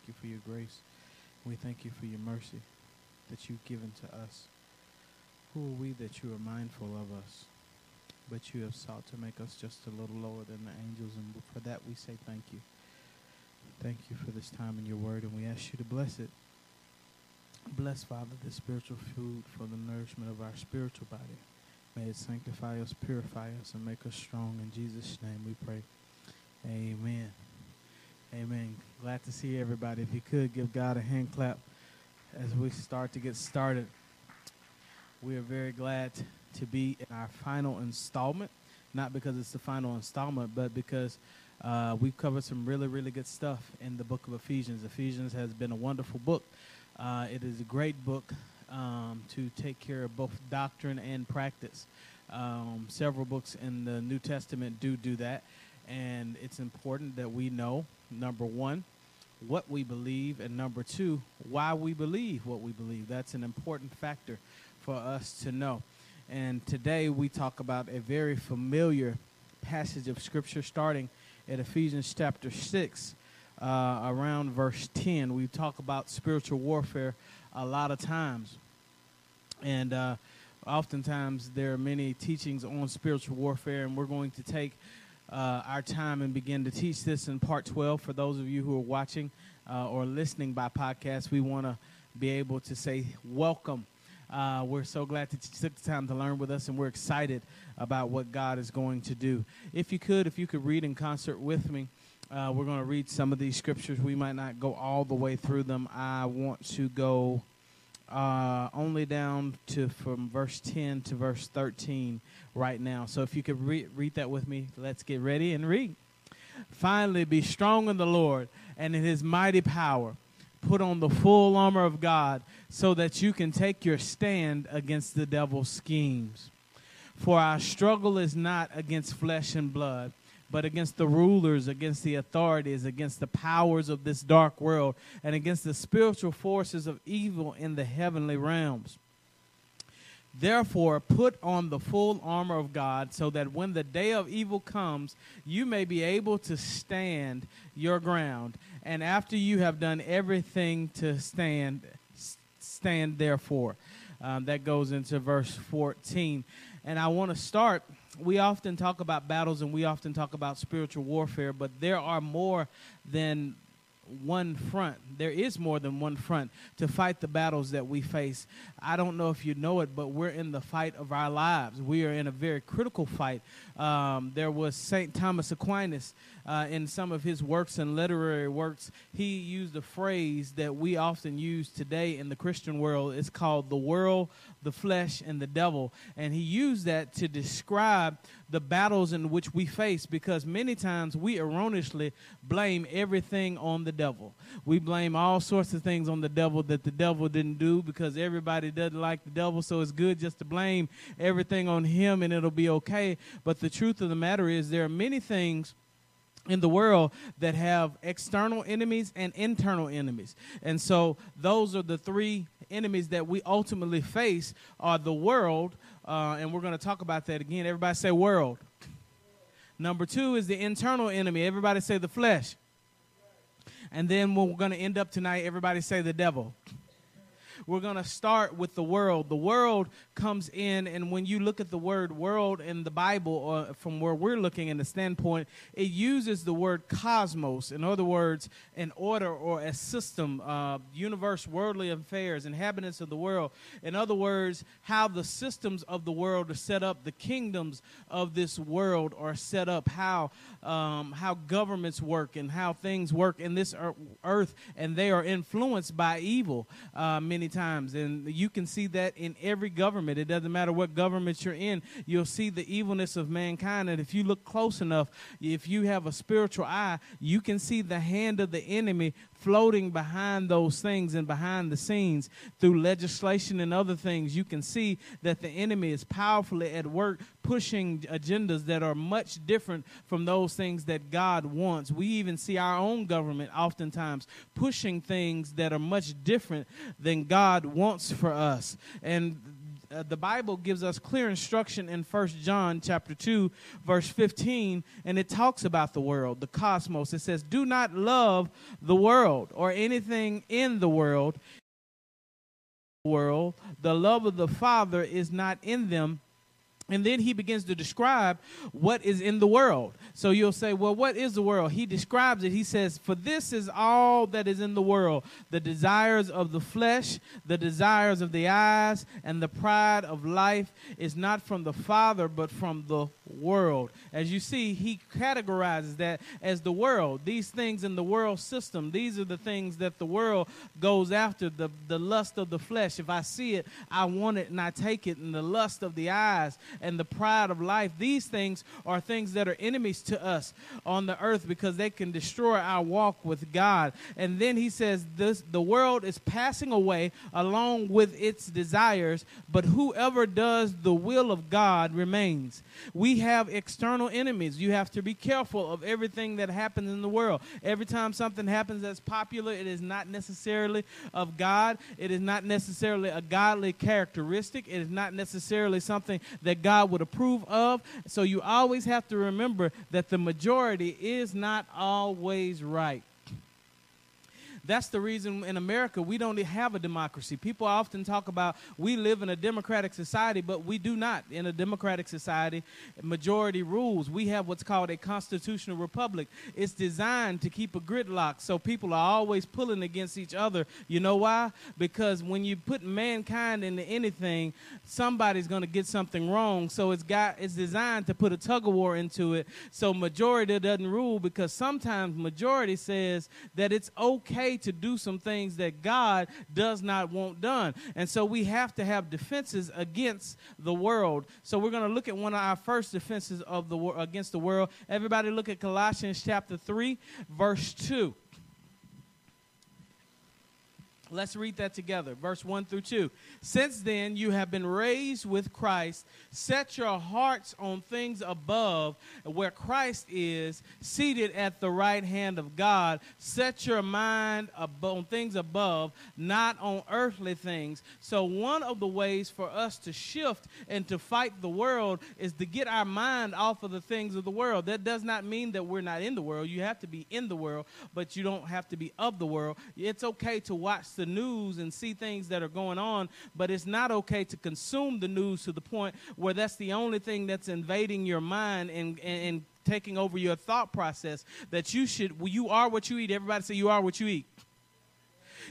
thank you for your grace. We thank you for your mercy that you've given to us. Who are we that you are mindful of us? But you have sought to make us just a little lower than the angels, and for that we say thank you. Thank you for this time in your word, and we ask you to bless it. Bless, Father, the spiritual food for the nourishment of our spiritual body. May it sanctify us, purify us, and make us strong. In Jesus' name we pray. Amen. Amen. Glad to see everybody. If you could give God a hand clap as we start to get started. We are very glad to be in our final installment, not because it's the final installment, but because uh, we've covered some really, really good stuff in the book of Ephesians. Ephesians has been a wonderful book. Uh, it is a great book um, to take care of both doctrine and practice. Um, several books in the New Testament do do that, and it's important that we know number one, what we believe, and number two, why we believe what we believe. That's an important factor for us to know. And today we talk about a very familiar passage of Scripture starting at Ephesians chapter 6, uh, around verse 10. We talk about spiritual warfare a lot of times. And uh, oftentimes there are many teachings on spiritual warfare, and we're going to take uh, our time and begin to teach this in part 12. For those of you who are watching uh, or listening by podcast, we want to be able to say welcome. Uh, we're so glad that you took the time to learn with us, and we're excited about what God is going to do. If you could, if you could read in concert with me, uh, we're going to read some of these scriptures. We might not go all the way through them. I want to go uh, only down to from verse 10 to verse 13 right now. So if you could re- read that with me, let's get ready and read. Finally, be strong in the Lord and in his mighty power. Put on the full armor of God so that you can take your stand against the devil's schemes. For our struggle is not against flesh and blood but against the rulers, against the authorities, against the powers of this dark world, and against the spiritual forces of evil in the heavenly realms. Therefore, put on the full armor of God, so that when the day of evil comes, you may be able to stand your ground. And after you have done everything to stand, stand therefore. Um, that goes into verse 14. And I want to start we often talk about battles and we often talk about spiritual warfare, but there are more than one front. There is more than one front to fight the battles that we face. I don't know if you know it, but we're in the fight of our lives. We are in a very critical fight. Um, there was St. Thomas Aquinas uh, in some of his works and literary works. He used a phrase that we often use today in the Christian world. It's called the world, the flesh, and the devil. And he used that to describe the battles in which we face because many times we erroneously blame everything on the devil. We blame all sorts of things on the devil that the devil didn't do because everybody doesn't like the devil, so it's good just to blame everything on him and it'll be okay. But the truth of the matter is, there are many things in the world that have external enemies and internal enemies. And so those are the three enemies that we ultimately face are the world, uh, and we're going to talk about that again. Everybody say world. Number two is the internal enemy. Everybody say the flesh. And then we're going to end up tonight, everybody say the devil. We're going to start with the world. The world comes in, and when you look at the word world in the Bible, or from where we're looking in the standpoint, it uses the word cosmos. In other words, an order or a system, uh, universe, worldly affairs, inhabitants of the world. In other words, how the systems of the world are set up, the kingdoms of this world are set up, how um, how governments work and how things work in this earth, and they are influenced by evil uh, many times. And you can see that in every government. It doesn't matter what government you're in, you'll see the evilness of mankind. And if you look close enough, if you have a spiritual eye, you can see the hand of the enemy floating behind those things and behind the scenes through legislation and other things, you can see that the enemy is powerfully at work pushing agendas that are much different from those things that God wants. We even see our own government oftentimes pushing things that are much different than God wants for us. And uh, the Bible gives us clear instruction in First John chapter 2 verse 15 and it talks about the world, the cosmos. It says, "Do not love the world or anything in the world. World, the love of the Father is not in them." And then he begins to describe what is in the world. So you'll say, well, what is the world? He describes it. He says, For this is all that is in the world the desires of the flesh, the desires of the eyes, and the pride of life is not from the Father, but from the world. As you see, he categorizes that as the world. These things in the world system, these are the things that the world goes after the, the lust of the flesh. If I see it, I want it and I take it, and the lust of the eyes and the pride of life. These things are things that are enemies to us on the earth because they can destroy our walk with God. And then he says, this, The world is passing away along with its desires, but whoever does the will of God remains. We have external enemies. You have to be careful of everything that happens in the world. Every time something happens that's popular, it is not necessarily of God. It is not necessarily a godly characteristic. It is not necessarily something that God would approve of. So you always have to remember that the majority is not always right. That's the reason in America we don't have a democracy. People often talk about we live in a democratic society, but we do not. In a democratic society, majority rules. We have what's called a constitutional republic. It's designed to keep a gridlock so people are always pulling against each other. You know why? Because when you put mankind into anything, somebody's going to get something wrong. So it's got it's designed to put a tug of war into it. So majority doesn't rule because sometimes majority says that it's okay to do some things that God does not want done. And so we have to have defenses against the world. So we're going to look at one of our first defenses of the against the world. Everybody look at Colossians chapter 3 verse 2. Let's read that together. Verse 1 through 2. Since then you have been raised with Christ. Set your hearts on things above, where Christ is, seated at the right hand of God. Set your mind on things above, not on earthly things. So, one of the ways for us to shift and to fight the world is to get our mind off of the things of the world. That does not mean that we're not in the world. You have to be in the world, but you don't have to be of the world. It's okay to watch the news and see things that are going on, but it's not okay to consume the news to the point where that's the only thing that's invading your mind and, and, and taking over your thought process. That you should, you are what you eat. Everybody say you are what you eat.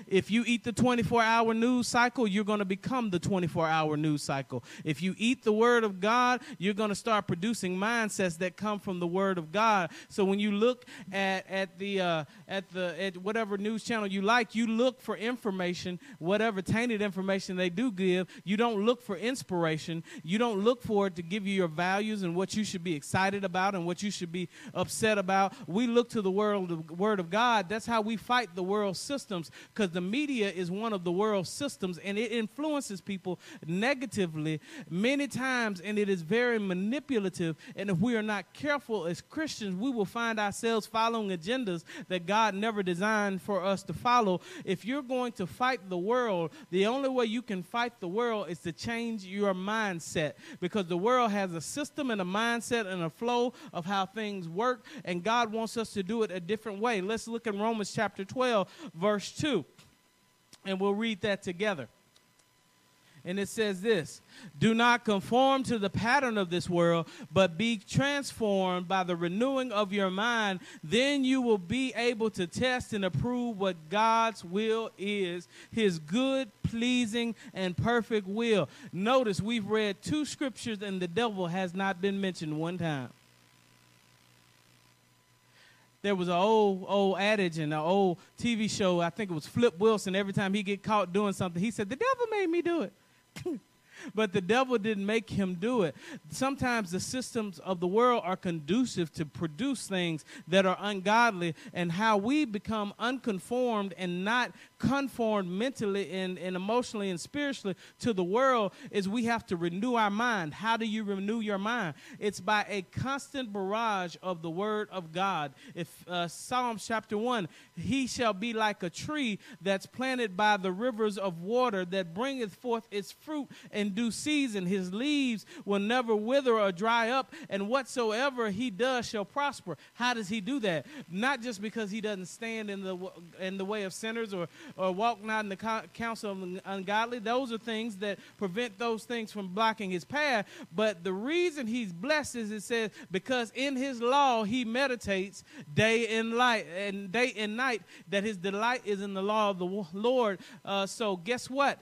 If you eat the 24 hour news cycle, you're going to become the 24 hour news cycle. If you eat the Word of God, you're going to start producing mindsets that come from the Word of God. So when you look at, at, the, uh, at, the, at whatever news channel you like, you look for information, whatever tainted information they do give. You don't look for inspiration. You don't look for it to give you your values and what you should be excited about and what you should be upset about. We look to the world of, Word of God. That's how we fight the world systems because the media is one of the world's systems and it influences people negatively many times and it is very manipulative. And if we are not careful as Christians, we will find ourselves following agendas that God never designed for us to follow. If you're going to fight the world, the only way you can fight the world is to change your mindset because the world has a system and a mindset and a flow of how things work, and God wants us to do it a different way. Let's look in Romans chapter 12, verse 2. And we'll read that together. And it says this Do not conform to the pattern of this world, but be transformed by the renewing of your mind. Then you will be able to test and approve what God's will is his good, pleasing, and perfect will. Notice we've read two scriptures, and the devil has not been mentioned one time there was an old old adage in an old TV show. I think it was Flip Wilson. Every time he get caught doing something, he said, "The devil made me do it." but the devil didn't make him do it. Sometimes the systems of the world are conducive to produce things that are ungodly, and how we become unconformed and not conformed mentally and, and emotionally and spiritually to the world is we have to renew our mind. How do you renew your mind? It's by a constant barrage of the word of God. If uh, Psalms chapter 1, he shall be like a tree that's planted by the rivers of water that bringeth forth its fruit in due season. His leaves will never wither or dry up, and whatsoever he does shall prosper. How does he do that? Not just because he doesn't stand in the in the way of sinners or or walk not in the counsel of the ungodly. Those are things that prevent those things from blocking his path. But the reason he's blessed is it says because in his law he meditates day and light and day and night that his delight is in the law of the Lord. Uh, so guess what?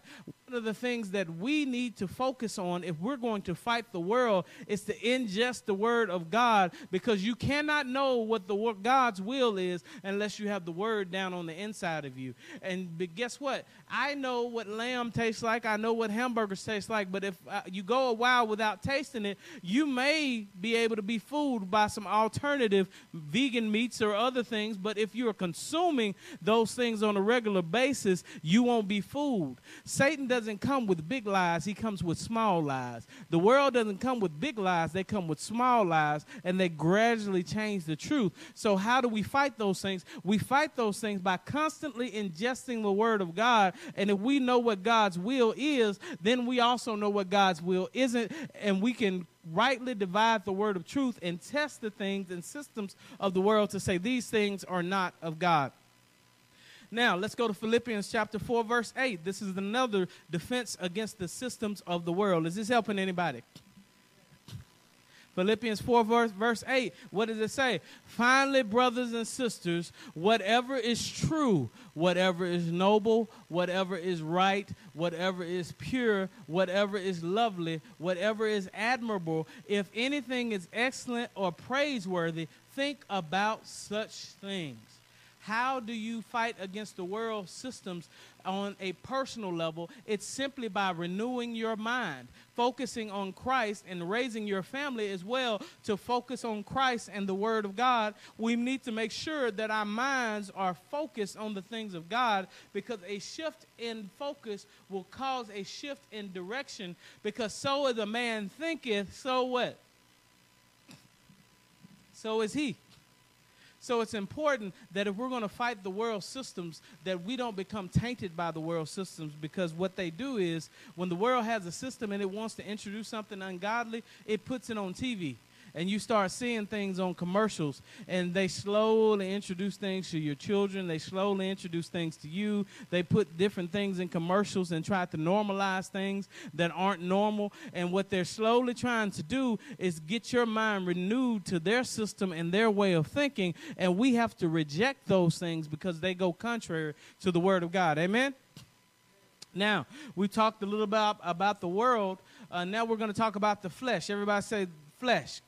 One of the things that we need to focus on if we're going to fight the world is to ingest the word of God because you cannot know what the God's will is unless you have the word down on the inside of you. And but guess what? I know what lamb tastes like. I know what hamburgers taste like. But if uh, you go a while without tasting it, you may be able to be fooled by some alternative vegan meats or other things. But if you're consuming those things on a regular basis, you won't be fooled. Satan does doesn't come with big lies, he comes with small lies. The world doesn't come with big lies, they come with small lies, and they gradually change the truth. So, how do we fight those things? We fight those things by constantly ingesting the Word of God. And if we know what God's will is, then we also know what God's will isn't, and we can rightly divide the word of truth and test the things and systems of the world to say these things are not of God. Now, let's go to Philippians chapter 4, verse 8. This is another defense against the systems of the world. Is this helping anybody? Philippians 4, verse, verse 8. What does it say? Finally, brothers and sisters, whatever is true, whatever is noble, whatever is right, whatever is pure, whatever is lovely, whatever is admirable, if anything is excellent or praiseworthy, think about such things. How do you fight against the world systems on a personal level? It's simply by renewing your mind, focusing on Christ, and raising your family as well to focus on Christ and the Word of God. We need to make sure that our minds are focused on the things of God because a shift in focus will cause a shift in direction because so as a man thinketh, so what? So is he. So it's important that if we're going to fight the world systems, that we don't become tainted by the world systems because what they do is when the world has a system and it wants to introduce something ungodly, it puts it on TV and you start seeing things on commercials and they slowly introduce things to your children. They slowly introduce things to you. They put different things in commercials and try to normalize things that aren't normal. And what they're slowly trying to do is get your mind renewed to their system and their way of thinking. And we have to reject those things because they go contrary to the word of god. Amen? Now we talked a little about about the world. Uh, now we're going to talk about the flesh. Everybody say flesh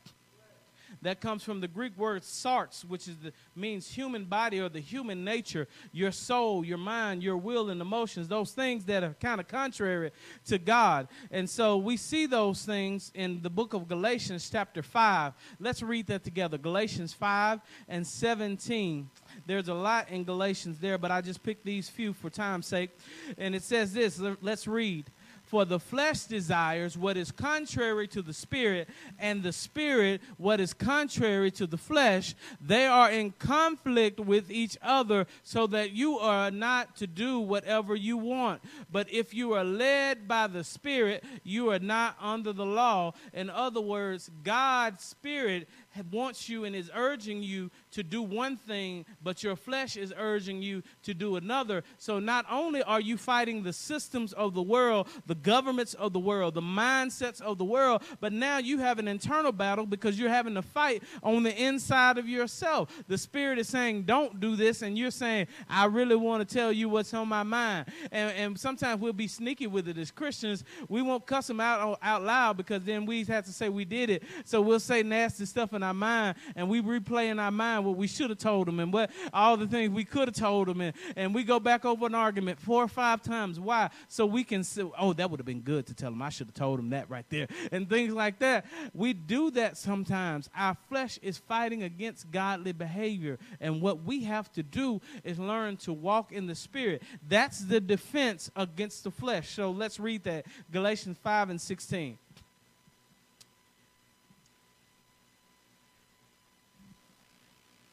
that comes from the Greek word sarx, which is the, means human body or the human nature, your soul, your mind, your will, and emotions, those things that are kind of contrary to God. And so we see those things in the book of Galatians, chapter 5. Let's read that together Galatians 5 and 17. There's a lot in Galatians there, but I just picked these few for time's sake. And it says this let's read. For the flesh desires what is contrary to the spirit, and the spirit what is contrary to the flesh. They are in conflict with each other, so that you are not to do whatever you want. But if you are led by the spirit, you are not under the law. In other words, God's spirit wants you and is urging you to do one thing, but your flesh is urging you to do another. So not only are you fighting the systems of the world, the governments of the world, the mindsets of the world, but now you have an internal battle because you're having to fight on the inside of yourself. The spirit is saying, Don't do this, and you're saying, I really want to tell you what's on my mind. And, and sometimes we'll be sneaky with it as Christians. We won't cuss them out oh, out loud because then we have to say we did it. So we'll say nasty stuff in our mind and we replay in our mind what we should have told them and what all the things we could have told them. And, and we go back over an argument four or five times. Why? So we can say, oh, that would have been good to tell them. I should have told them that right there. And things like that. We do that sometimes. Our flesh is fighting against godly behavior. And what we have to do is learn to walk in the spirit. That's the defense against the flesh. So let's read that Galatians 5 and 16.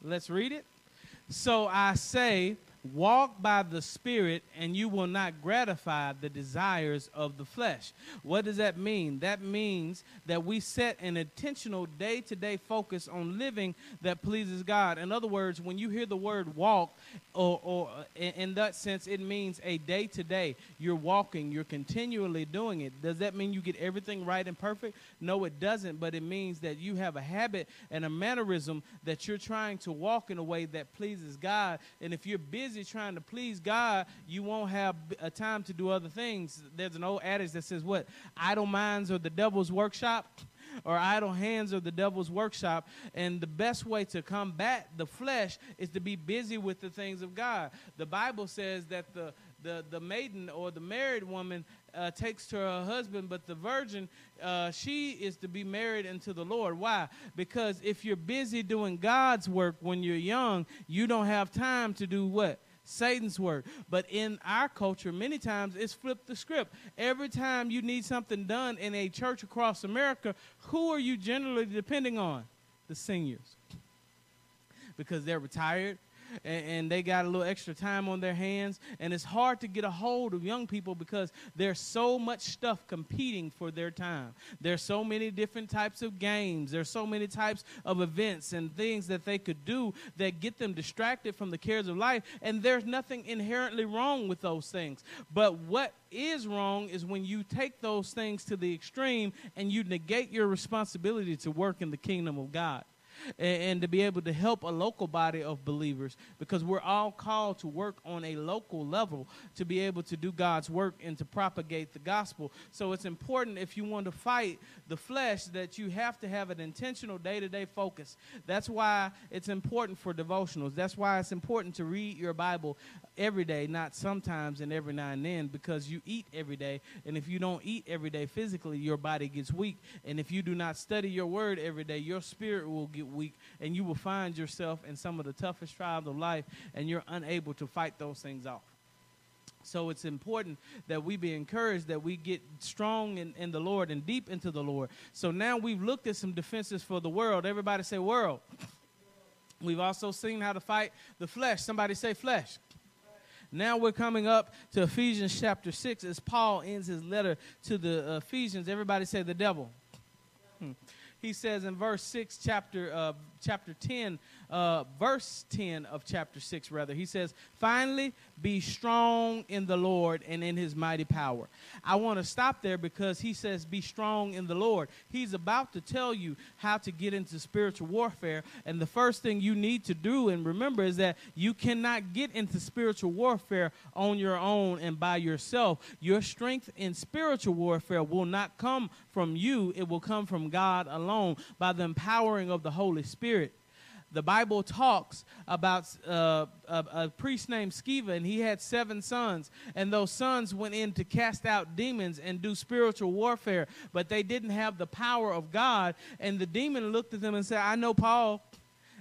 Let's read it. So I say, Walk by the Spirit, and you will not gratify the desires of the flesh. What does that mean? That means that we set an intentional day to day focus on living that pleases God. In other words, when you hear the word walk, or, or in that sense, it means a day to day. You're walking, you're continually doing it. Does that mean you get everything right and perfect? No, it doesn't, but it means that you have a habit and a mannerism that you're trying to walk in a way that pleases God. And if you're busy trying to please God, you won't have a time to do other things. There's an old adage that says, What? Idle minds are the devil's workshop or idle hands are the devil's workshop. And the best way to combat the flesh is to be busy with the things of God. The Bible says that the the, the maiden or the married woman uh, takes to her husband, but the virgin, uh, she is to be married unto the Lord. Why? Because if you're busy doing God's work when you're young, you don't have time to do what? Satan's work. But in our culture, many times it's flipped the script. Every time you need something done in a church across America, who are you generally depending on? The seniors. Because they're retired, and, and, they got a little extra time on their hands. And it's hard to get a hold of young people because there's so much stuff competing for their time. There's so many different types of games. There's so many types of events and things that they could do that get them distracted from the cares of life. And there's nothing inherently wrong with those things. But what is wrong is when you take those things to the extreme and you negate your responsibility to work in the kingdom of God and, and to be able to help a local body of believers because we're all called to work on a local level to be able to do God's work and to propagate the gospel. So it's important if you want to fight the flesh that you have to have an intentional day to day focus. That's why it's important for devotionals. That's why it's important to read your Bible every day, not sometimes and every now and then, because you eat every day. And if you don't eat every day physically, your body gets weak. And if you do not study your word every day, your spirit will get weak, and you will find yourself in some of the toughest trials of life, and you're unable to fight those things off. So it's important that we be encouraged, that we get strong in, in the Lord and deep into the Lord. So now we've looked at some defenses for the world. Everybody say world. We've also seen how to fight the flesh. Somebody say flesh. Now we're coming up to Ephesians chapter 6 as Paul ends his letter to the Ephesians. Everybody say the devil. Hmm. He says in verse 6, chapter, uh, chapter 10, uh, verse 10 of chapter 6, rather. He says, Finally, be strong in the Lord and in his mighty power. I want to stop there because he says, Be strong in the Lord. He's about to tell you how to get into spiritual warfare. And the first thing you need to do and remember is that you cannot get into spiritual warfare on your own and by yourself. Your strength in spiritual warfare will not come from you, it will come from God alone by the empowering of the Holy Spirit the Bible talks about uh, a, a, priest named Sceva, and he had seven sons. And those sons went in to cast out demons and do spiritual warfare, but they didn't have the power of God. And the demon looked at them and said, I know Paul.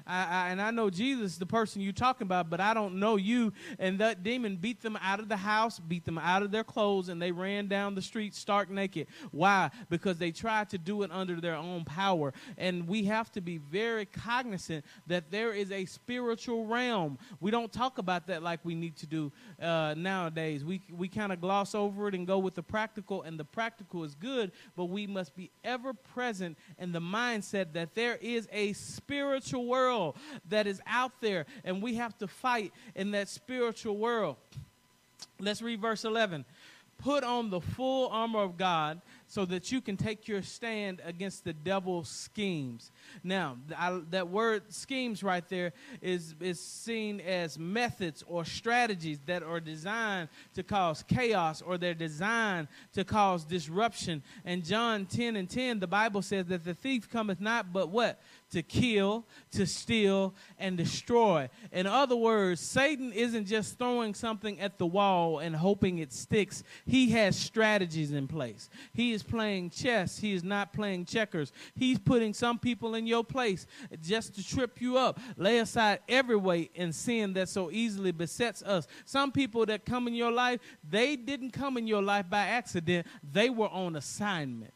I, I, and I know Jesus, the person you're talking about, but I don't know you. And that demon beat them out of the house, beat them out of their clothes, and they ran down the street stark naked. Why? Because they tried to do it under their own power. And we have to be very cognizant that there is a spiritual realm. We don't talk about that like we need to do uh, nowadays. We, we kind of gloss over it and go with the practical, and the practical is good, but we must be ever present in the mindset that there is a spiritual world world that is out there, and we have to fight in that spiritual world. Let's read verse 11. Put on the full armor of God so that you can take your stand against the devil's schemes. Now, I, that word schemes right there is, is seen as methods or strategies that are designed to cause chaos or they're designed to cause disruption. And John 10 and 10, the Bible says that the thief cometh not but what? To kill, to steal, and destroy. In other words, Satan isn't just throwing something at the wall and hoping it sticks. He has strategies in place. He is playing chess, he is not playing checkers. He's putting some people in your place just to trip you up. Lay aside every weight and sin that so easily besets us. Some people that come in your life, they didn't come in your life by accident, they were on assignment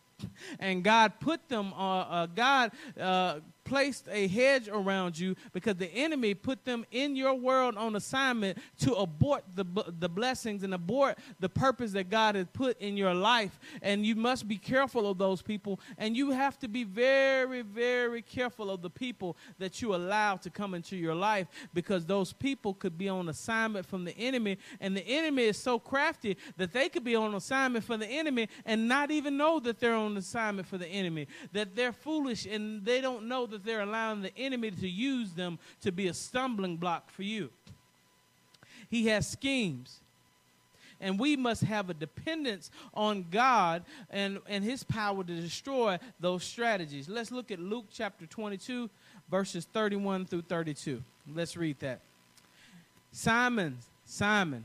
and God put them, uh, uh, God uh, placed a hedge around you because the enemy put them in your world on assignment to abort the, the blessings and abort the purpose that God has put in your life. And you must be careful of those people. And you have to be very, very careful of the people that you allow to come into your life because those people could be on assignment from the enemy. And the enemy is so crafty that they could be on assignment for the enemy and not even know that they're on assignment for the enemy. That they're foolish and they don't know that they're allowing the enemy to use them to be a stumbling block for you. He has schemes. And we must have a dependence on God and, and his power to destroy those strategies. Let's look at Luke chapter 22, verses 31 through 32. Let's read that. Simon, Simon,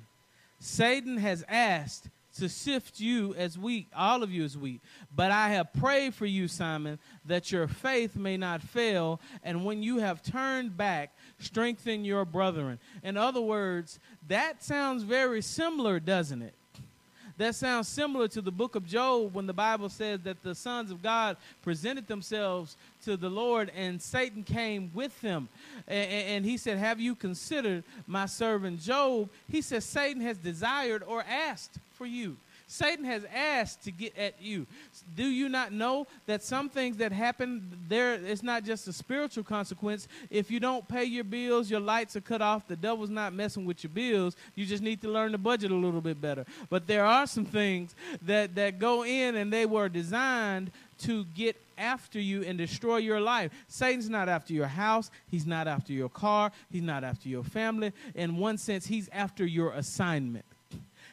Satan has asked to sift you as wheat, all of you as wheat. But I have prayed for you, Simon, that your faith may not fail, and when you have turned back, strengthen your brethren. In other words, that sounds very similar, doesn't it? That sounds similar to the book of Job when the Bible says that the sons of God presented themselves to the Lord and Satan came with them. And, and, he said, Have you considered my servant Job? He says, Satan has desired or asked for you. Satan has asked to get at you. Do you not know that some things that happen there it's not just a spiritual consequence. If you don't pay your bills, your lights are cut off, the devil's not messing with your bills. You just need to learn the budget a little bit better. But there are some things that that go in and they were designed to get after you and destroy your life. Satan's not after your house. He's not after your car. He's not after your family. In one sense, he's after your assignment.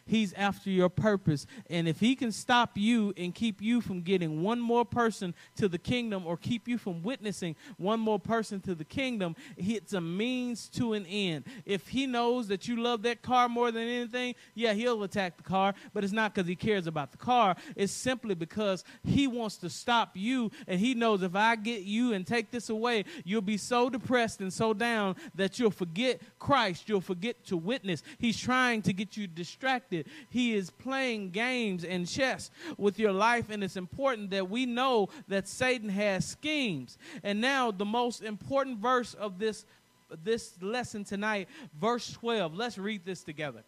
He's after your purpose. And if he can stop you and keep you from getting one more person to the kingdom or keep you from witnessing one more person to the kingdom, it's a means to an end. If he knows that you love that car more than anything, yeah, he'll attack the car, but it's not because he cares about the car. It's simply because he wants to stop you and he knows if I get you and take this away, you'll be so depressed and so down that you'll forget Christ. You'll forget to witness. He's trying to get you distracted distracted. He is playing games and chess with your life, and it's important that we know that Satan has schemes. And now, the most important verse of this, this lesson tonight, verse 12. Let's read this together.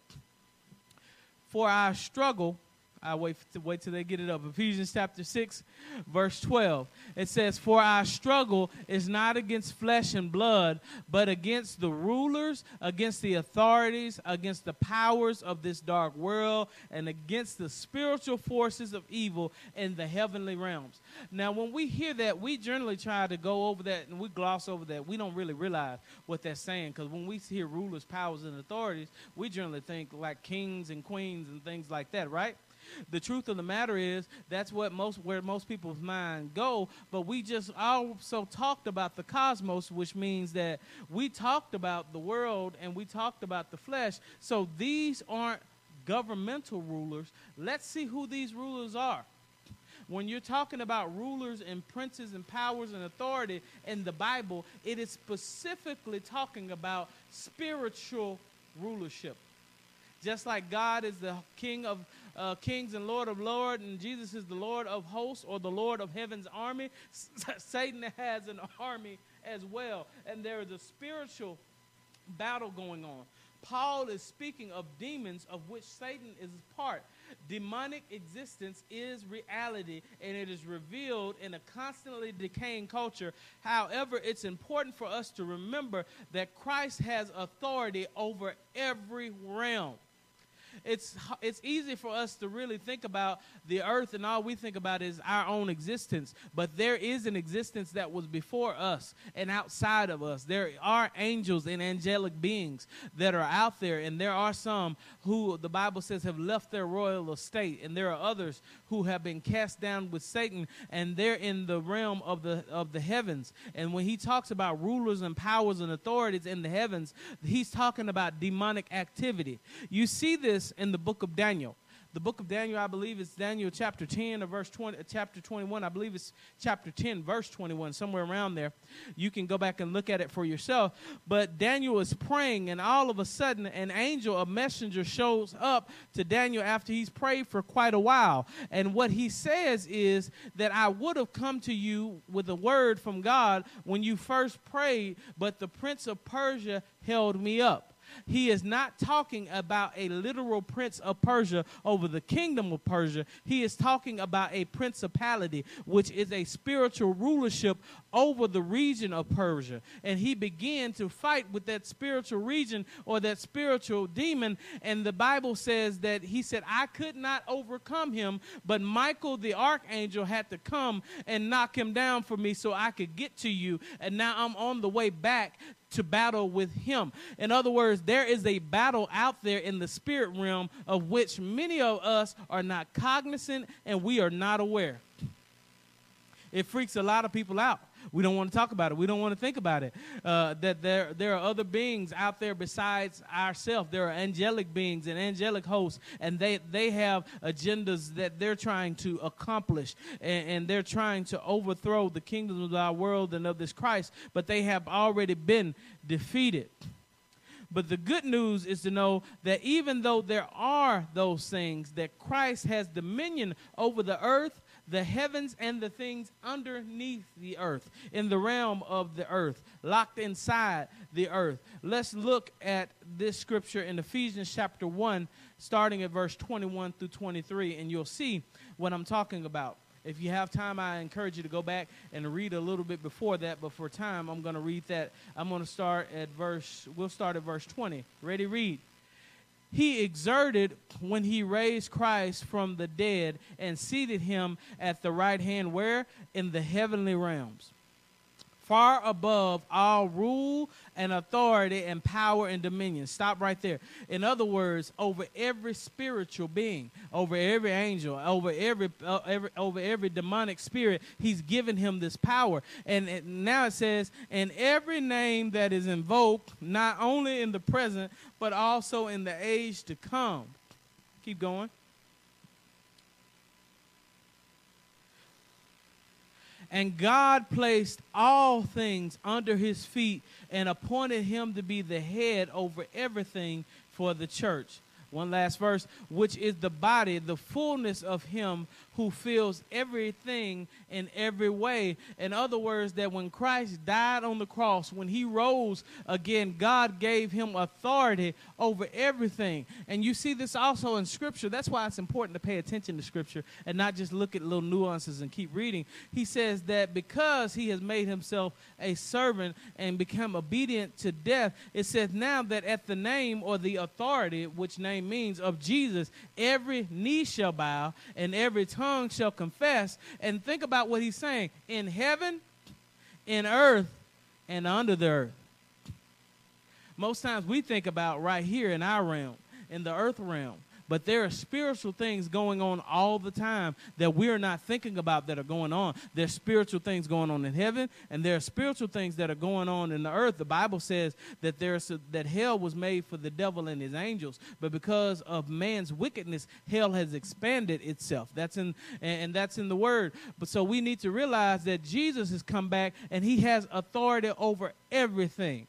For our struggle I wait to wait till they get it up. Ephesians chapter 6, verse 12. It says, For our struggle is not against flesh and blood, but against the rulers, against the authorities, against the powers of this dark world, and against the spiritual forces of evil in the heavenly realms. Now, when we hear that, we generally try to go over that and we gloss over that. We don't really realize what that's saying because when we hear rulers, powers, and authorities, we generally think like kings and queens and things like that, right? The truth of the matter is that's what most where most people's mind go. But we just also talked about the cosmos, which means that we talked about the world and we talked about the flesh. So these aren't governmental rulers. Let's see who these rulers are. When you're talking about rulers and princes and powers and authority in the Bible, it is specifically talking about spiritual rulership. Just like God is the king of uh, kings and Lord of lords, and Jesus is the Lord of hosts or the Lord of heaven's army. Satan has an army as well, and there is a spiritual battle going on. Paul is speaking of demons of which Satan is part. Demonic existence is reality and it is revealed in a constantly decaying culture. However, it's important for us to remember that Christ has authority over every realm it's it's easy for us to really think about the earth and all we think about is our own existence. But there is an existence that was before us and outside of us. There are angels and angelic beings that are out there and there are some who the bible says have left their royal estate and there are others who have been cast down with satan and they're in the realm of the of the heavens. And when he talks about rulers and powers and authorities in the heavens he's talking about demonic activity. You see this in the book of Daniel. the book of Daniel, I believe it's Daniel chapter 10 or verse 20, chapter 21. I believe it's chapter 10, verse 21, somewhere around there. You can go back and look at it for yourself. But Daniel is praying, and all of a sudden, an angel, a messenger, shows up to Daniel after he's prayed for quite a while. And what he says is that I would have come to you with a word from God when you first prayed, but the prince of Persia held me up. He is not talking about a literal prince of Persia over the kingdom of Persia. He is talking about a principality, which is a spiritual rulership over the region of Persia. And he began to fight with that spiritual region or that spiritual demon. And the Bible says that he said, I could not overcome him, but Michael the archangel had to come and knock him down for me so I could get to you. And now I'm on the way back to battle with him. In other words, there is a battle out there in the spirit realm of which many of us are not cognizant and we are not aware. It freaks a lot of people out. We don't want to talk about it. We don't want to think about it. Uh, that there, there are other beings out there besides ourselves. There are angelic beings and angelic hosts, and they, they have agendas that they're trying to accomplish, and, and they're trying to overthrow the kingdom of our world and of this Christ, but they have already been defeated. But the good news is to know that even though there are those things, that Christ has dominion over the earth the heavens and the things underneath the earth, in the realm of the earth, locked inside the earth. Let's look at this scripture in Ephesians chapter 1, starting at verse 21 through 23, and you'll see what I'm talking about. If you have time, I encourage you to go back and read a little bit before that, but for time, I'm going to read that. I'm going to start at verse, we'll start at verse 20. Ready, read he exerted when he raised Christ from the dead and seated him at the right hand where? In the heavenly realms far above all rule and authority and power and dominion. Stop right there. In other words, over every spiritual being, over every angel, over every, uh, every over every demonic spirit, he's given him this power. And it, now it says, "In every name that is invoked, not only in the present, but also in the age to come." Keep going. And God placed all things under his feet and appointed him to be the head over everything for the church. One last verse, which is the body, the fullness of him who fills everything in every way. In other words, that when Christ died on the cross, when he rose again, God gave him authority over everything. And you see this also in Scripture. That's why it's important to pay attention to Scripture and not just look at little nuances and keep reading. He says that because he has made himself a servant and become obedient to death, it says now that at the name or the authority, which name means, of Jesus, every knee shall bow and every tongue shall confess. And think about what he's saying in heaven, in earth, and under the earth. Most times we think about right here in our realm, in the earth realm. But there are spiritual things going on all the time that we're not thinking about that are going on. There's spiritual things going on in heaven, and there are spiritual things that are going on in the earth. The Bible says that there's a, that hell was made for the devil and his angels, but because of man's wickedness, hell has expanded itself. That's in and that's in the word. But so we need to realize that Jesus has come back and he has authority over everything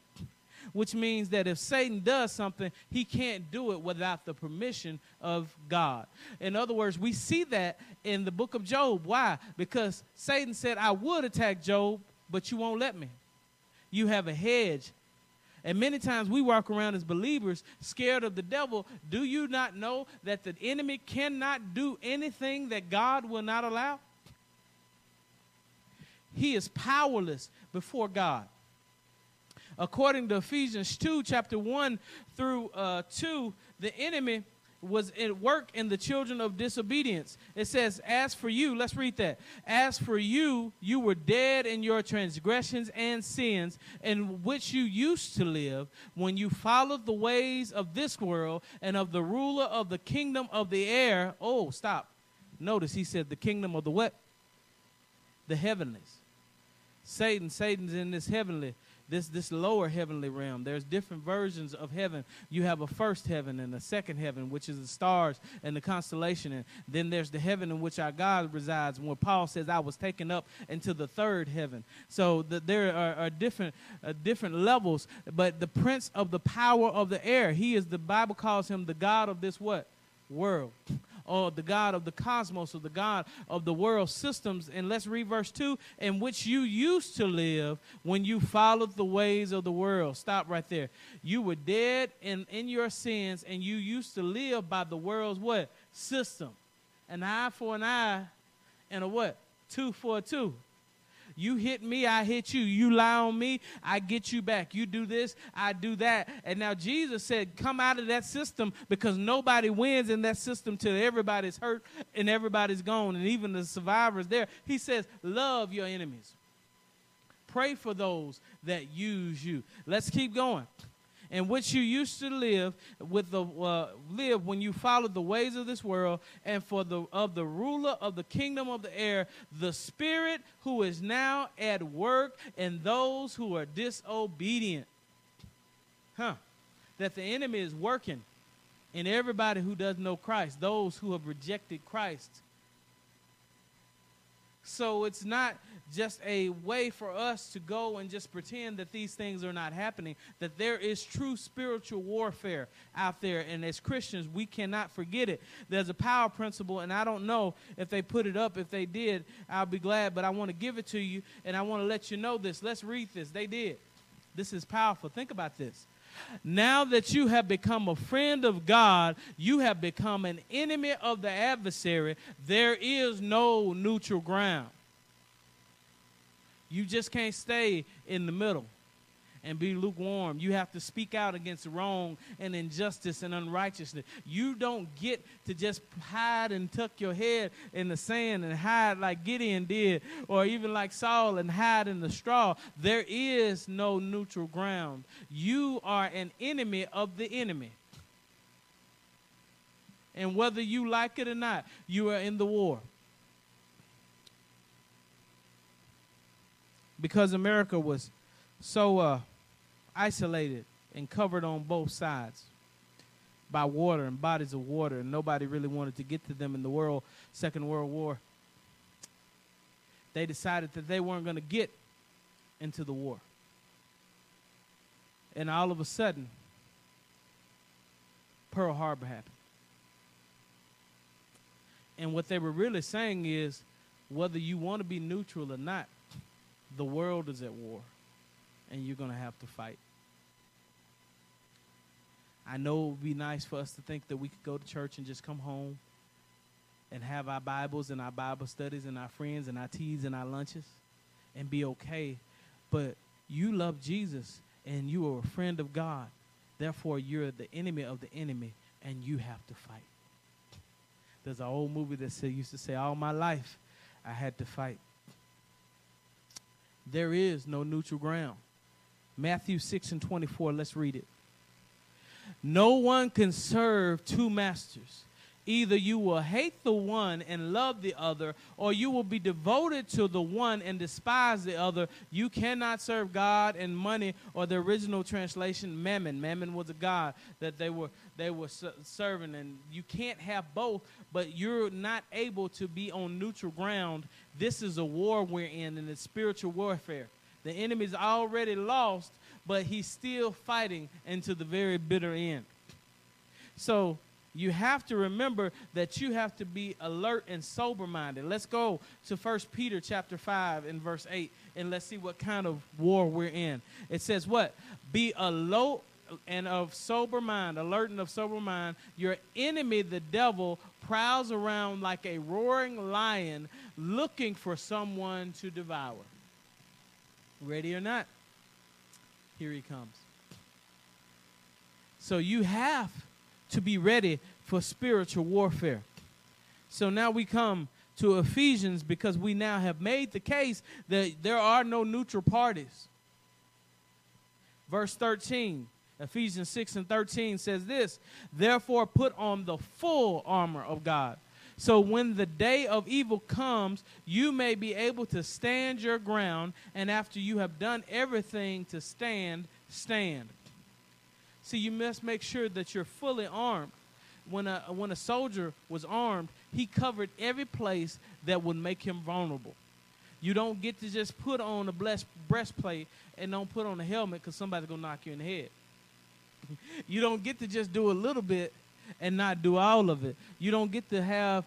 which means that if Satan does something, he can't do it without the permission of God. In other words, we see that in the book of Job. Why? Because Satan said, I would attack Job, but you won't let me. You have a hedge. And many times we walk around as believers scared of the devil. Do you not know that the enemy cannot do anything that God will not allow? He is powerless before God according to Ephesians 2, chapter 1 through uh, 2, the enemy was at work in the children of disobedience. It says, As for you, let's read that. As for you, you were dead in your transgressions and sins, in which you used to live when you followed the ways of this world and of the ruler of the kingdom of the air. Oh, stop. Notice he said, The kingdom of the what? The heavenlies. Satan, Satan's in this heavenly this this lower heavenly realm. There's different versions of heaven. You have a first heaven and a second heaven, which is the stars and the constellation. And then there's the heaven in which our God resides. Where Paul says, "I was taken up into the third heaven." So the, there are, are different uh, different levels. But the prince of the power of the air, he is the Bible calls him the God of this what world or the God of the cosmos or the God of the world systems. And let's read verse 2 in which you used to live when you followed the ways of the world. Stop right there. You were dead in, in your sins and you used to live by the world's what? System. An eye for an eye and a what? Two for a two. You hit me, I hit you. You lie on me, I get you back. You do this, I do that. And now Jesus said, Come out of that system because nobody wins in that system till everybody's hurt and everybody's gone, and even the survivors there. He says, Love your enemies. Pray for those that use you. Let's keep going in which you used to live with the uh, live when you followed the ways of this world and for the of the ruler of the kingdom of the air the spirit who is now at work in those who are disobedient. Huh. That the enemy is working in everybody who doesn't know Christ those who have rejected Christ. So it's not just a way for us to go and just pretend that these things are not happening, that there is true spiritual warfare out there. And as Christians, we cannot forget it. There's a power principle, and I don't know if they put it up. If they did, I'll be glad, but I want to give it to you, and I want to let you know this. Let's read this. They did. This is powerful. Think about this. Now that you have become a friend of God, you have become an enemy of the adversary. There is no neutral ground. You just can't stay in the middle and be lukewarm. You have to speak out against wrong and injustice and unrighteousness. You don't get to just hide and tuck your head in the sand and hide like Gideon did, or even like Saul and hide in the straw. There is no neutral ground. You are an enemy of the enemy. And whether you like it or not, you are in the war. Because America was so uh, isolated and covered on both sides by water and bodies of water, and nobody really wanted to get to them in the world, Second World War. They decided that they weren't going to get into the war. And all of a sudden, Pearl Harbor happened. And what they were really saying is whether you want to be neutral or not, the world is at war, and you're going to have to fight. I know it would be nice for us to think that we could go to church and just come home and have our Bibles and our Bible studies and our friends and our teas and our lunches and be okay. But you love Jesus and you are a friend of God. Therefore, you're the enemy of the enemy and you have to fight. There's an old movie that said, used to say, All my life I had to fight. There is no neutral ground. Matthew 6 and 24, let's read it. No one can serve two masters. Either you will hate the one and love the other, or you will be devoted to the one and despise the other. You cannot serve God and money, or the original translation, mammon. Mammon was a god that they were they were serving, and you can't have both. But you're not able to be on neutral ground. This is a war we're in, and it's spiritual warfare. The enemy's already lost, but he's still fighting until the very bitter end. So you have to remember that you have to be alert and sober minded. Let's go to First Peter chapter 5 and verse 8 and let's see what kind of war we're in. It says what? Be alert and of sober mind, alert and of sober mind. Your enemy, the devil, prowls around like a roaring lion looking for someone to devour. Ready or not? Here he comes. So you have to be ready for spiritual warfare. So now we come to Ephesians because we now have made the case that there are no neutral parties. Verse 13, Ephesians 6 and 13 says this Therefore, put on the full armor of God So when the day of evil comes, you may be able to stand your ground, and after you have done everything to stand, stand. See, you must make sure that you're fully armed. When a, when a soldier was armed, he covered every place that would make him vulnerable. You don't get to just put on a blessed breastplate and don't put on a helmet because somebody's going to knock you in the head. you don't get to just do a little bit and not do all of it. You don't get to have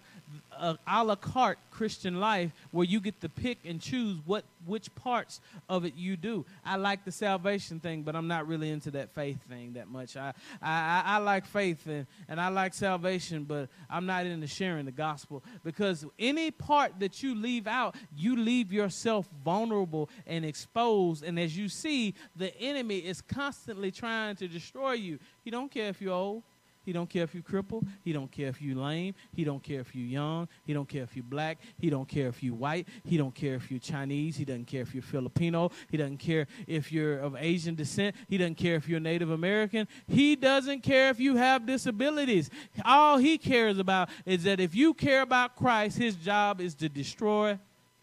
a a la carte Christian life where you get to pick and choose what which parts of it you do. I like the salvation thing, but I'm not really into that faith thing that much. I I, I like faith and, and I like salvation, but I'm not into sharing the gospel because any part that you leave out, you leave yourself vulnerable and exposed. And as you see, the enemy is constantly trying to destroy you. He don't care if you're old. He don't care if you cripple. He don't care if you lame. He don't care if you young. He don't care if you black. He don't care if you white. He don't care if you Chinese. He doesn't care if you're Filipino. He doesn't care if you're of Asian descent. He doesn't care if you're Native American. He doesn't care if you have disabilities. All he cares about is that if you care about Christ, his job is to destroy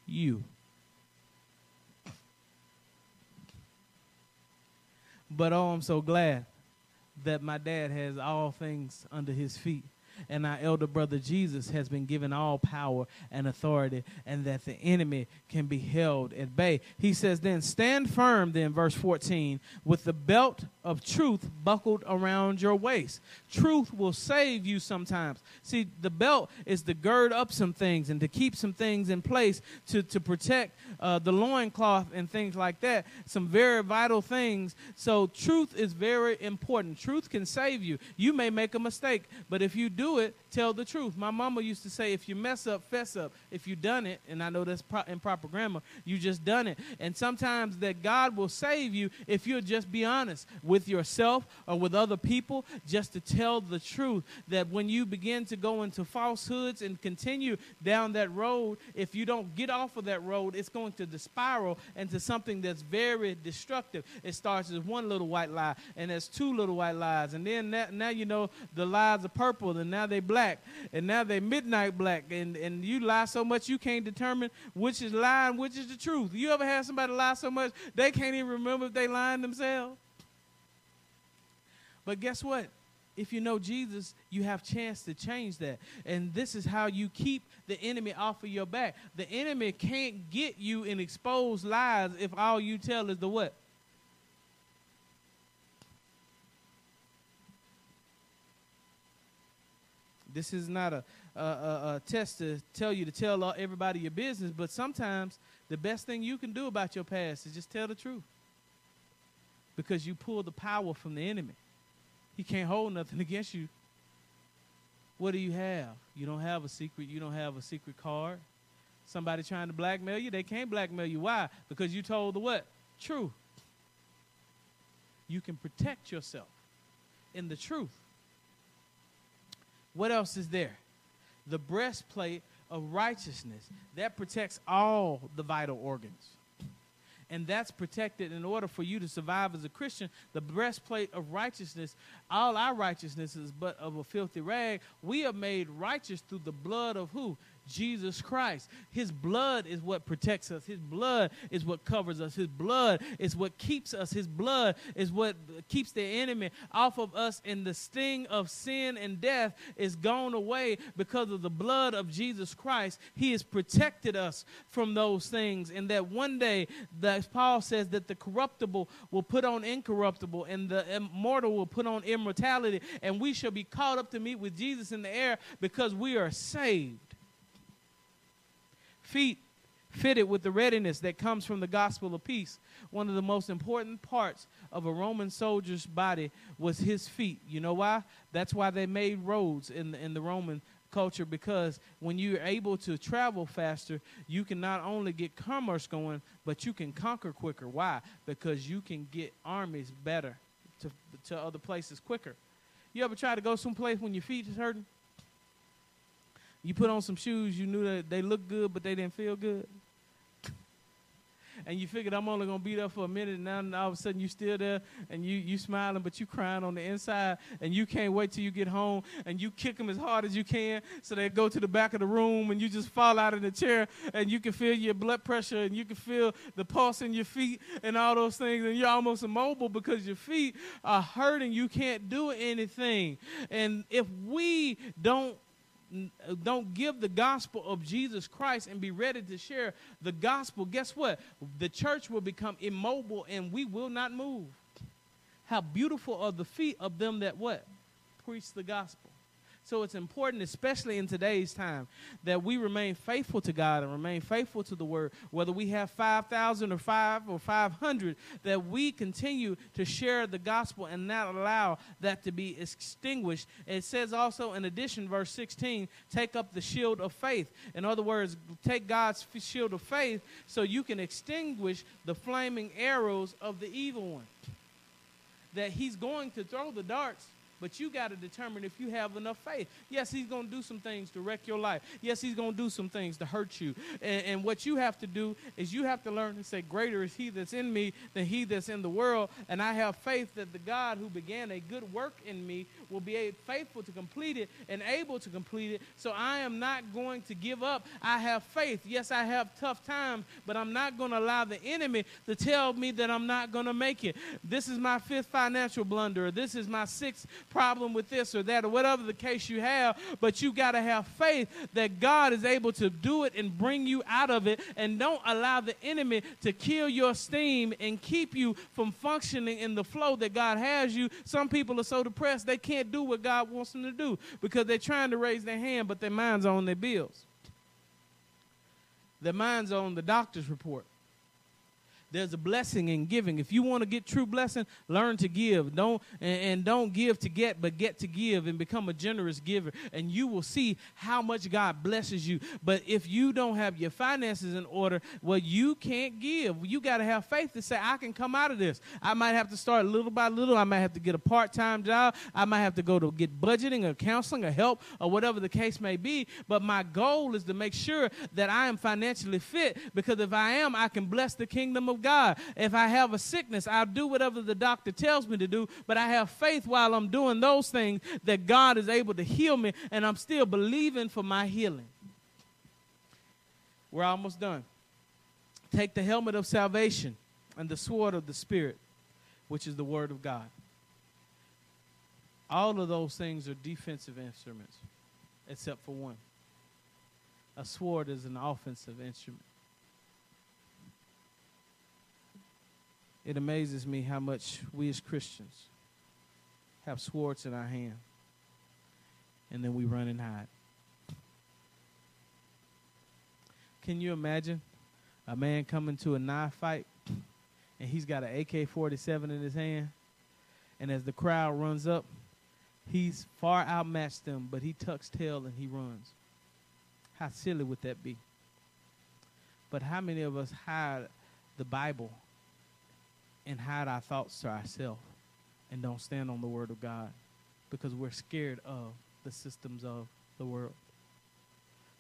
you. But oh, I'm so glad that my dad has all things under his feet and our elder brother Jesus has been given all power and authority, and that the enemy can be held at bay. He says, Then stand firm, then, verse 14, with the belt of truth buckled around your waist. Truth will save you sometimes. See, the belt is to gird up some things and to keep some things in place to, to protect uh, the loincloth and things like that. Some very vital things. So, truth is very important. Truth can save you. You may make a mistake, but if you do do it, tell the truth. My mama used to say, if you mess up, fess up. If you done it, and I know that's pro- improper grammar, you just done it. And sometimes that God will save you if you'll just be honest with yourself or with other people, just to tell the truth. That when you begin to go into falsehoods and continue down that road, if you don't get off of that road, it's going to spiral into something that's very destructive. It starts as one little white lie, and there's two little white lies, and then that, now you know the lies are purple, and now they black, and now they midnight black, and, and you lie so much you can't determine which is lying, which is the truth. You ever had somebody lie so much they can't even remember if they lying themselves? But guess what? If you know Jesus, you have chance to change that. And this is how you keep the enemy off of your back. The enemy can't get you in exposed lies if all you tell is the what? This is not a, a, a, test to tell you to tell everybody your business, but sometimes the best thing you can do about your past is just tell the truth. Because you pull the power from the enemy. He can't hold nothing against you. What do you have? You don't have a secret. You don't have a secret card. Somebody trying to blackmail you, they can't blackmail you. Why? Because you told the what? Truth. You can protect yourself in the truth. What else is there? The breastplate of righteousness that protects all the vital organs. And that's protected in order for you to survive as a Christian. The breastplate of righteousness, all our righteousness is but of a filthy rag. We are made righteous through the blood of who? Jesus Christ. His blood is what protects us. His blood is what covers us. His blood is what keeps us. His blood is what keeps the enemy off of us. And the sting of sin and death is gone away because of the blood of Jesus Christ. He has protected us from those things. And that one day, that Paul says that the corruptible will put on incorruptible and the immortal will put on immortality. And we shall be caught up to meet with Jesus in the air because we are saved feet fitted with the readiness that comes from the gospel of peace. One of the most important parts of a Roman soldier's body was his feet. You know why? That's why they made roads in the, in the Roman culture because when you're able to travel faster, you can not only get commerce going, but you can conquer quicker. Why? Because you can get armies better to, to other places quicker. You ever try to go someplace when your feet is hurting? You put on some shoes, you knew that they looked good, but they didn't feel good. and you figured I'm only gonna be there for a minute, and now all of a sudden you're still there, and you you smiling, but you crying on the inside, and you can't wait till you get home, and you kick them as hard as you can, so they go to the back of the room, and you just fall out of the chair, and you can feel your blood pressure, and you can feel the pulse in your feet, and all those things, and you're almost immobile because your feet are hurting. You can't do anything, and if we don't don't give the gospel of Jesus Christ and be ready to share the gospel, guess what? The church will become immobile and we will not move. How beautiful are the feet of them that what? Preach the gospel. So it's important, especially in today's time, that we remain faithful to God and remain faithful to the word. Whether we have 5,000 or 5 or 500, that we continue to share the gospel and not allow that to be extinguished. It says also, in addition, verse 16, take up the shield of faith. In other words, take God's shield of faith so you can extinguish the flaming arrows of the evil one. That he's going to throw the darts but you got to determine if you have enough faith. Yes, he's going to do some things to wreck your life. Yes, he's going to do some things to hurt you. And, and, what you have to do is you have to learn to say, Greater is he that's in me than he that's in the world. And I have faith that the God who began a good work in me will be faithful to complete it and able to complete it. So I am not going to give up. I have faith. Yes, I have tough times, but I'm not going to allow the enemy to tell me that I'm not going to make it. This is my fifth financial blunder. This is my sixth problem with this or that or whatever the case you have, but you got to have faith that God is able to do it and bring you out of it and don't allow the enemy to kill your steam and keep you from functioning in the flow that God has you. Some people are so depressed they can't do what God wants them to do because they're trying to raise their hand but their mind's are on their bills. Their mind's are on the doctor's report. There's a blessing in giving. If you want to get true blessing, learn to give. Don't and, don't give to get, but get to give and become a generous giver. And you will see how much God blesses you. But if you don't have your finances in order, well, you can't give. You got to have faith to say, I can come out of this. I might have to start little by little. I might have to get a part-time job. I might have to go to get budgeting or counseling or help or whatever the case may be. But my goal is to make sure that I am financially fit because if I am, I can bless the kingdom of God. If I have a sickness, I'll do whatever the doctor tells me to do, but I have faith while I'm doing those things that God is able to heal me, and I'm still believing for my healing. We're almost done. Take the helmet of salvation and the sword of the Spirit, which is the Word of God. All of those things are defensive instruments, except for one. A sword is an offensive instrument. It amazes me how much we as Christians have swords in our hand and then we run and hide. Can you imagine a man coming to a knife fight and he's got an AK 47 in his hand? And as the crowd runs up, he's far outmatched them, but he tucks tail and he runs. How silly would that be? But how many of us hide the Bible and hide our thoughts to ourselves and don't stand on the word of God because we're scared of the systems of the world.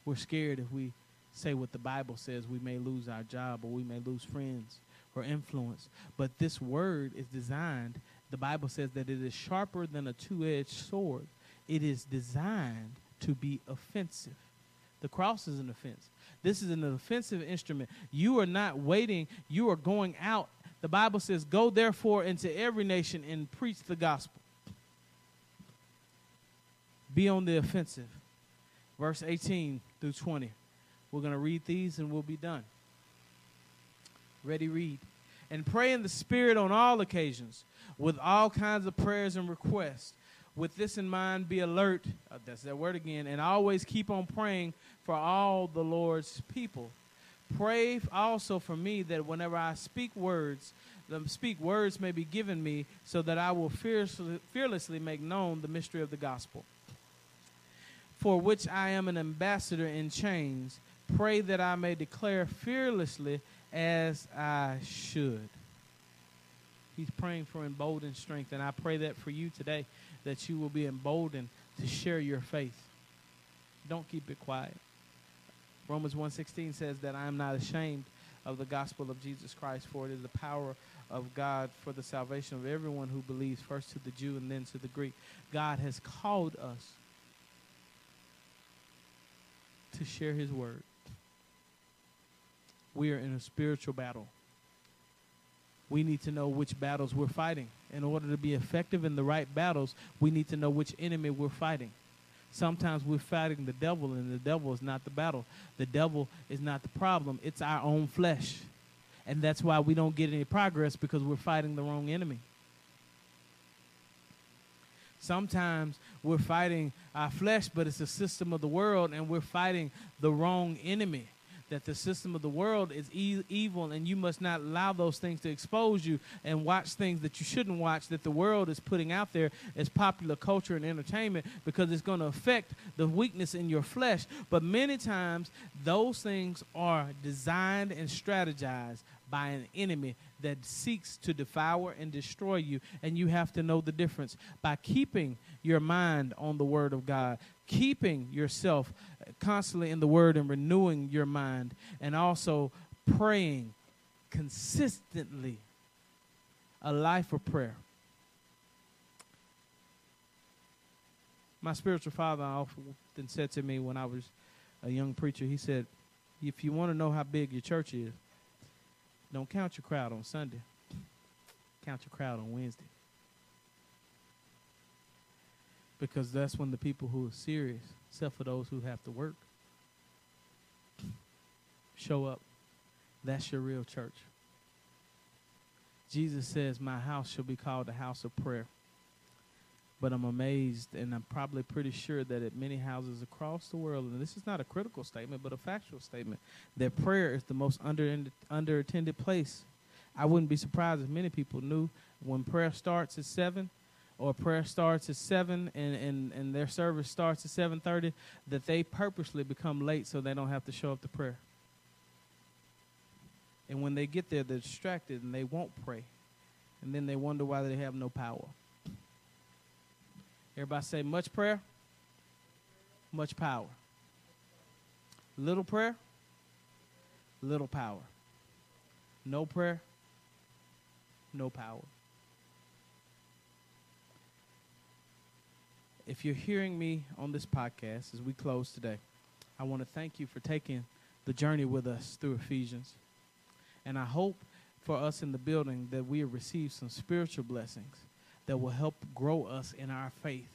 We're scared if we say what the Bible says, we may lose our job or we may lose friends or influence. But this word is designed, the Bible says that it is sharper than a two edged sword. It is designed to be offensive. The cross is an offense. This is an offensive instrument. You are not waiting, you are going out the Bible says, Go therefore into every nation and preach the gospel. Be on the offensive. Verse 18 through 20. We're going to read these and we'll be done. Ready, read. And pray in the Spirit on all occasions with all kinds of prayers and requests. With this in mind, be alert. Uh, that's that word again. And always keep on praying for all the Lord's people. Pray also for me that whenever I speak words, the speak words may be given me, so that I will fearlessly, fearlessly make known the mystery of the gospel, for which I am an ambassador in chains. Pray that I may declare fearlessly as I should. He's praying for emboldened strength, and I pray that for you today, that you will be emboldened to share your faith. Don't keep it quiet. Romans 1:16 says that I am not ashamed of the gospel of Jesus Christ, for it is the power of God for the salvation of everyone who believes, first to the Jew and then to the Greek. God has called us to share his word. We are in a spiritual battle. We need to know which battles we're fighting. In order to be effective in the right battles, we need to know which enemy we're fighting. Sometimes we're fighting the devil, and the devil is not the battle. The devil is not the problem, it's our own flesh. And that's why we don't get any progress because we're fighting the wrong enemy. Sometimes we're fighting our flesh, but it's the system of the world, and we're fighting the wrong enemy. That the system of the world is e- evil, and you must not allow those things to expose you and watch things that you shouldn't watch that the world is putting out there as popular culture and entertainment because it's going to affect the weakness in your flesh. But many times, those things are designed and strategized by an enemy that seeks to devour and destroy you. And you have to know the difference by keeping your mind on the Word of God, keeping yourself constantly in the Word and renewing your mind, and also praying consistently a life of prayer. My spiritual father often said to me when I was a young preacher, he said, If you want to know how big your church is, don't count your crowd on Sunday. Count your crowd on Wednesday. Because that's when the people who are serious, except for those who have to work, show up. That's your real church. Jesus says, My house shall be called a house of prayer. But I'm amazed, and I'm probably pretty sure that at many houses across the world, and this is not a critical statement, but a factual statement, that prayer is the most under under attended place. I wouldn't be surprised if many people knew when prayer starts at seven, or prayer starts at seven, and and, and their service starts at seven thirty, that they purposely become late so they don't have to show up to prayer. And when they get there, they're distracted and they won't pray, and then they wonder why they have no power. Everybody say much prayer, much power. Little prayer, little power. No prayer, no power. If you're hearing me on this podcast as we close today, I want to thank you for taking the journey with us through Ephesians. And I hope for us in the building that we have received some spiritual blessings that will help grow us in our faith.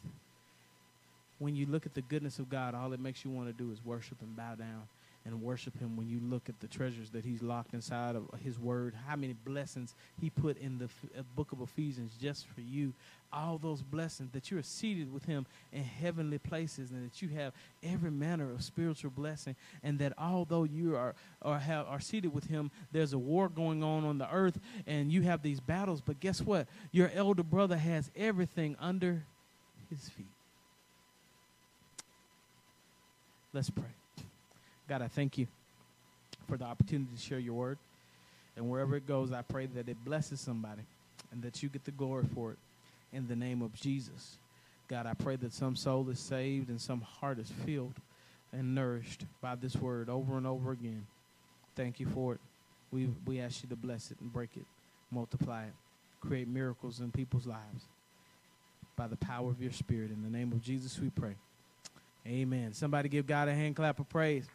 When you look at the goodness of God, all it makes you want to do is worship and bow down and worship him when you look at the treasures that he's locked inside of his word how many blessings he put in the uh, book of ephesians just for you. All those blessings that you are seated with him in heavenly places and that you have every manner of spiritual blessing and that although you are or have are seated with him there's a war going on on the earth and you have these battles but guess what? Your elder brother has everything under his feet. Let's pray God, I thank you for the opportunity to share your word. And wherever it goes, I pray that it blesses somebody and that you get the glory for it in the name of Jesus. God, I pray that some soul is saved and some heart is filled and nourished by this word over and over again. Thank you for it. We, we ask you to bless it and break it, multiply it, create miracles in people's lives by the power of your spirit. In the name of Jesus, we pray. Amen. Somebody give God a hand clap of praise.